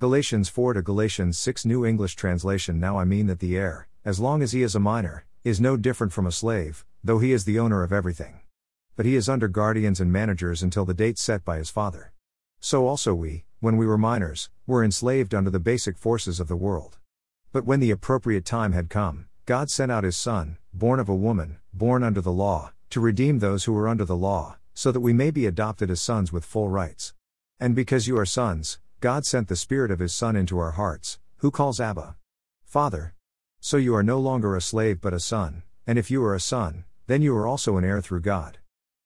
Galatians 4 to Galatians 6 New English Translation Now I mean that the heir, as long as he is a minor, is no different from a slave, though he is the owner of everything. But he is under guardians and managers until the date set by his father. So also we, when we were minors, were enslaved under the basic forces of the world. But when the appropriate time had come, God sent out his Son, born of a woman, born under the law, to redeem those who were under the law, so that we may be adopted as sons with full rights. And because you are sons, God sent the Spirit of His Son into our hearts, who calls Abba, Father. So you are no longer a slave but a son, and if you are a son, then you are also an heir through God.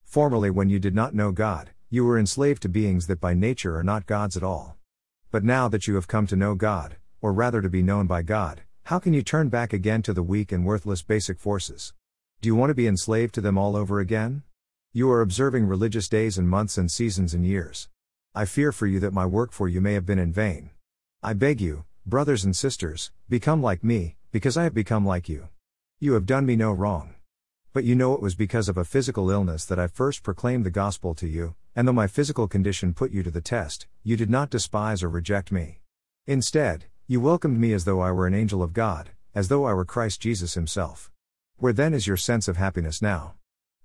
Formerly, when you did not know God, you were enslaved to beings that by nature are not gods at all. But now that you have come to know God, or rather to be known by God, how can you turn back again to the weak and worthless basic forces? Do you want to be enslaved to them all over again? You are observing religious days and months and seasons and years. I fear for you that my work for you may have been in vain. I beg you, brothers and sisters, become like me, because I have become like you. You have done me no wrong. But you know it was because of a physical illness that I first proclaimed the gospel to you, and though my physical condition put you to the test, you did not despise or reject me. Instead, you welcomed me as though I were an angel of God, as though I were Christ Jesus himself. Where then is your sense of happiness now?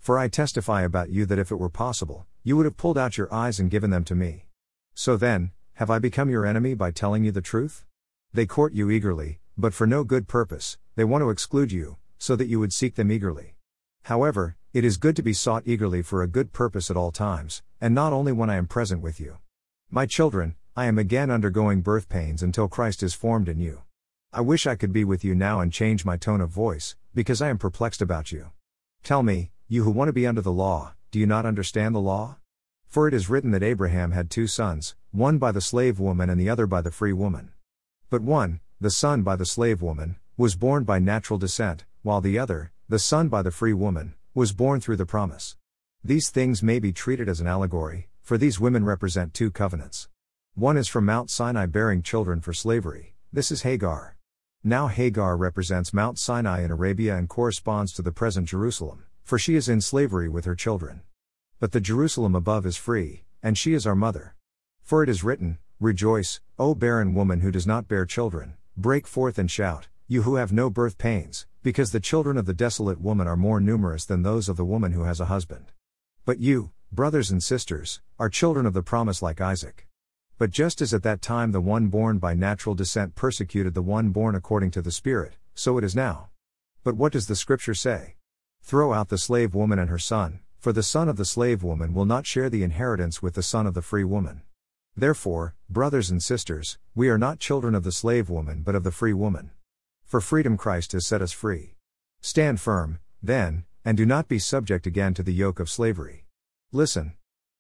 For I testify about you that if it were possible, you would have pulled out your eyes and given them to me. So then, have I become your enemy by telling you the truth? They court you eagerly, but for no good purpose, they want to exclude you, so that you would seek them eagerly. However, it is good to be sought eagerly for a good purpose at all times, and not only when I am present with you. My children, I am again undergoing birth pains until Christ is formed in you. I wish I could be with you now and change my tone of voice, because I am perplexed about you. Tell me, you who want to be under the law, do you not understand the law? For it is written that Abraham had two sons, one by the slave woman and the other by the free woman. But one, the son by the slave woman, was born by natural descent, while the other, the son by the free woman, was born through the promise. These things may be treated as an allegory, for these women represent two covenants. One is from Mount Sinai bearing children for slavery, this is Hagar. Now Hagar represents Mount Sinai in Arabia and corresponds to the present Jerusalem for she is in slavery with her children. But the Jerusalem above is free, and she is our mother. For it is written, Rejoice, O barren woman who does not bear children, break forth and shout, you who have no birth pains, because the children of the desolate woman are more numerous than those of the woman who has a husband. But you, brothers and sisters, are children of the promise like Isaac. But just as at that time the one born by natural descent persecuted the one born according to the Spirit, so it is now. But what does the Scripture say? Throw out the slave woman and her son, for the son of the slave woman will not share the inheritance with the son of the free woman. Therefore, brothers and sisters, we are not children of the slave woman but of the free woman. For freedom Christ has set us free. Stand firm, then, and do not be subject again to the yoke of slavery. Listen.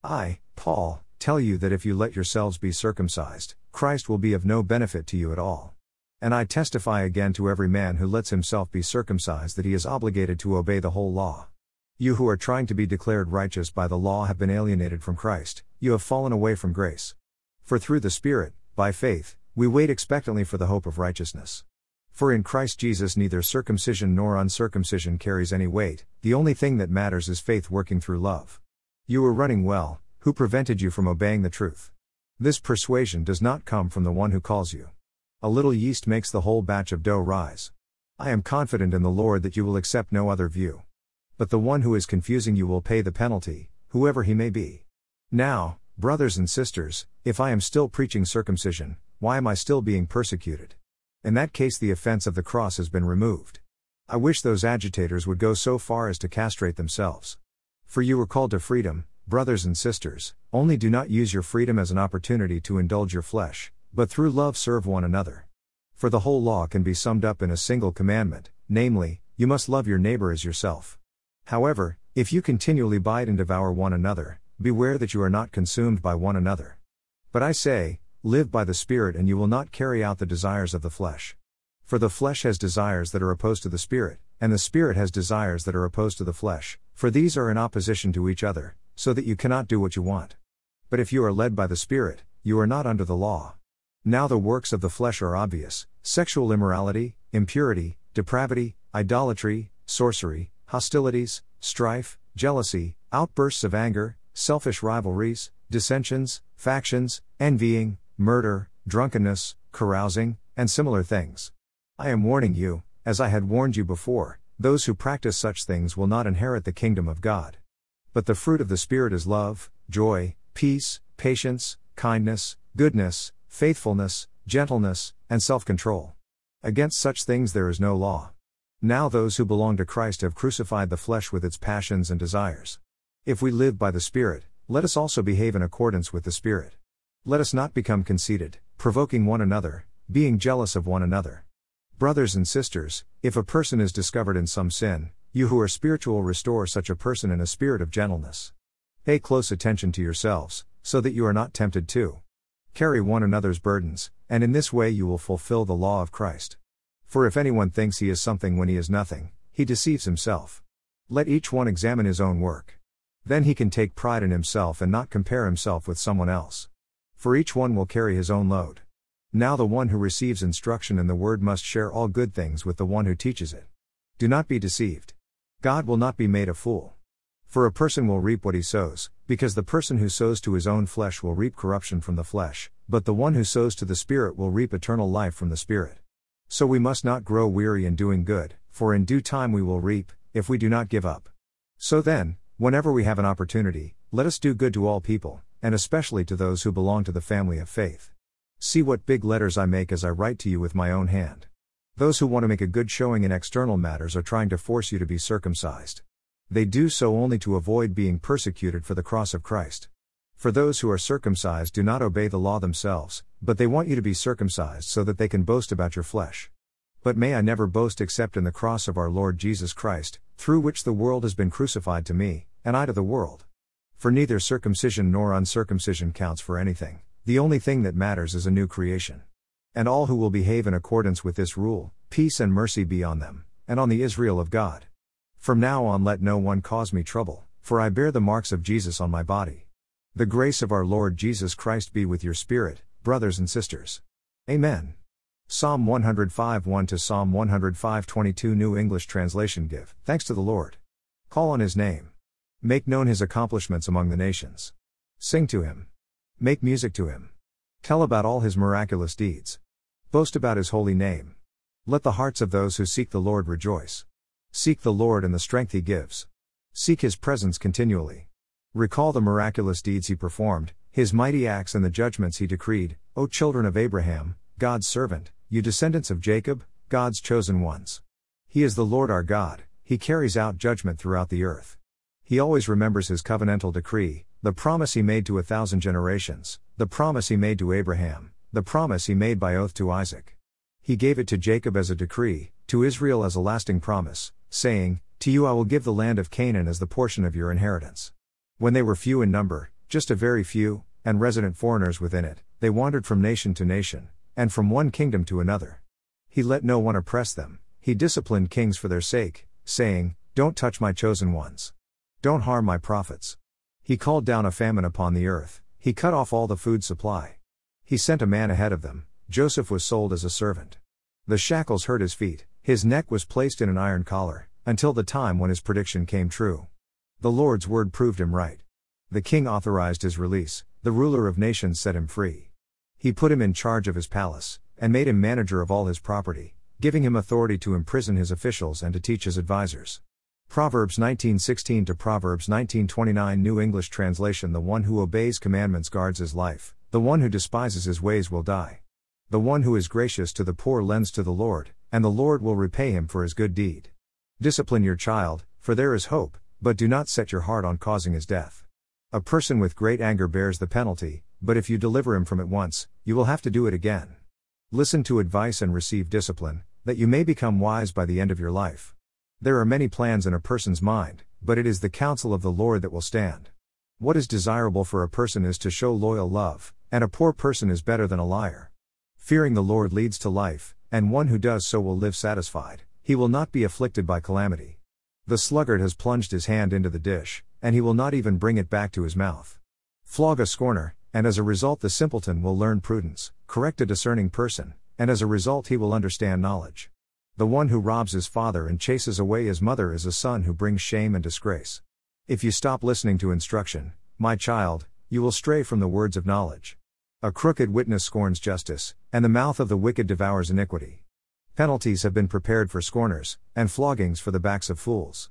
I, Paul, tell you that if you let yourselves be circumcised, Christ will be of no benefit to you at all. And I testify again to every man who lets himself be circumcised that he is obligated to obey the whole law. You who are trying to be declared righteous by the law have been alienated from Christ, you have fallen away from grace. For through the Spirit, by faith, we wait expectantly for the hope of righteousness. For in Christ Jesus neither circumcision nor uncircumcision carries any weight, the only thing that matters is faith working through love. You were running well, who prevented you from obeying the truth? This persuasion does not come from the one who calls you. A little yeast makes the whole batch of dough rise. I am confident in the Lord that you will accept no other view. But the one who is confusing you will pay the penalty, whoever he may be. Now, brothers and sisters, if I am still preaching circumcision, why am I still being persecuted? In that case, the offense of the cross has been removed. I wish those agitators would go so far as to castrate themselves. For you were called to freedom, brothers and sisters, only do not use your freedom as an opportunity to indulge your flesh, but through love serve one another. For the whole law can be summed up in a single commandment, namely, you must love your neighbor as yourself. However, if you continually bite and devour one another, beware that you are not consumed by one another. But I say, live by the Spirit and you will not carry out the desires of the flesh. For the flesh has desires that are opposed to the Spirit, and the Spirit has desires that are opposed to the flesh, for these are in opposition to each other, so that you cannot do what you want. But if you are led by the Spirit, you are not under the law. Now the works of the flesh are obvious sexual immorality, impurity, depravity, idolatry, sorcery, hostilities, strife, jealousy, outbursts of anger, selfish rivalries, dissensions, factions, envying, murder, drunkenness, carousing, and similar things. I am warning you, as I had warned you before, those who practice such things will not inherit the kingdom of God. But the fruit of the Spirit is love, joy, peace, patience, kindness, goodness, faithfulness, gentleness, and self control. Against such things there is no law. Now those who belong to Christ have crucified the flesh with its passions and desires. If we live by the Spirit, let us also behave in accordance with the Spirit. Let us not become conceited, provoking one another, being jealous of one another. Brothers and sisters, if a person is discovered in some sin, you who are spiritual restore such a person in a spirit of gentleness. Pay close attention to yourselves, so that you are not tempted to carry one another's burdens, and in this way you will fulfill the law of Christ. For if anyone thinks he is something when he is nothing, he deceives himself. Let each one examine his own work. Then he can take pride in himself and not compare himself with someone else. For each one will carry his own load. Now the one who receives instruction in the word must share all good things with the one who teaches it. Do not be deceived. God will not be made a fool. For a person will reap what he sows, because the person who sows to his own flesh will reap corruption from the flesh, but the one who sows to the Spirit will reap eternal life from the Spirit. So we must not grow weary in doing good, for in due time we will reap, if we do not give up. So then, whenever we have an opportunity, let us do good to all people, and especially to those who belong to the family of faith. See what big letters I make as I write to you with my own hand. Those who want to make a good showing in external matters are trying to force you to be circumcised. They do so only to avoid being persecuted for the cross of Christ. For those who are circumcised do not obey the law themselves, but they want you to be circumcised so that they can boast about your flesh. But may I never boast except in the cross of our Lord Jesus Christ, through which the world has been crucified to me, and I to the world. For neither circumcision nor uncircumcision counts for anything the only thing that matters is a new creation. And all who will behave in accordance with this rule, peace and mercy be on them, and on the Israel of God. From now on, let no one cause me trouble, for I bear the marks of Jesus on my body. The grace of our Lord Jesus Christ be with your spirit, brothers and sisters. Amen. Psalm 105 1 to Psalm 105 22 New English Translation Give thanks to the Lord. Call on his name. Make known his accomplishments among the nations. Sing to him. Make music to him. Tell about all his miraculous deeds. Boast about his holy name. Let the hearts of those who seek the Lord rejoice. Seek the Lord and the strength he gives. Seek his presence continually. Recall the miraculous deeds he performed, his mighty acts and the judgments he decreed, O children of Abraham, God's servant, you descendants of Jacob, God's chosen ones. He is the Lord our God, he carries out judgment throughout the earth. He always remembers his covenantal decree, the promise he made to a thousand generations, the promise he made to Abraham, the promise he made by oath to Isaac. He gave it to Jacob as a decree, to Israel as a lasting promise, saying, To you I will give the land of Canaan as the portion of your inheritance. When they were few in number, just a very few, and resident foreigners within it, they wandered from nation to nation, and from one kingdom to another. He let no one oppress them, he disciplined kings for their sake, saying, Don't touch my chosen ones. Don't harm my prophets. He called down a famine upon the earth, he cut off all the food supply. He sent a man ahead of them, Joseph was sold as a servant. The shackles hurt his feet, his neck was placed in an iron collar, until the time when his prediction came true. The Lord's word proved him right. The king authorized his release, the ruler of nations set him free. He put him in charge of his palace, and made him manager of all his property, giving him authority to imprison his officials and to teach his advisers. Proverbs 19:16 to Proverbs 19:29 New English translation The one who obeys commandments guards his life, the one who despises his ways will die. The one who is gracious to the poor lends to the Lord, and the Lord will repay him for his good deed. Discipline your child, for there is hope, but do not set your heart on causing his death. A person with great anger bears the penalty, but if you deliver him from it once, you will have to do it again. Listen to advice and receive discipline, that you may become wise by the end of your life. There are many plans in a person's mind, but it is the counsel of the Lord that will stand. What is desirable for a person is to show loyal love, and a poor person is better than a liar. Fearing the Lord leads to life, and one who does so will live satisfied, he will not be afflicted by calamity. The sluggard has plunged his hand into the dish, and he will not even bring it back to his mouth. Flog a scorner, and as a result the simpleton will learn prudence, correct a discerning person, and as a result he will understand knowledge. The one who robs his father and chases away his mother is a son who brings shame and disgrace. If you stop listening to instruction, my child, you will stray from the words of knowledge. A crooked witness scorns justice, and the mouth of the wicked devours iniquity. Penalties have been prepared for scorners, and floggings for the backs of fools.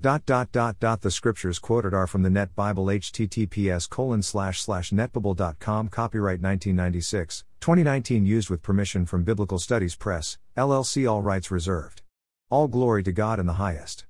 Dot dot dot dot the scriptures quoted are from the Net Bible https colon slash slash netbible.com copyright 1996, 2019 used with permission from Biblical Studies Press, LLC all rights reserved. All glory to God in the highest.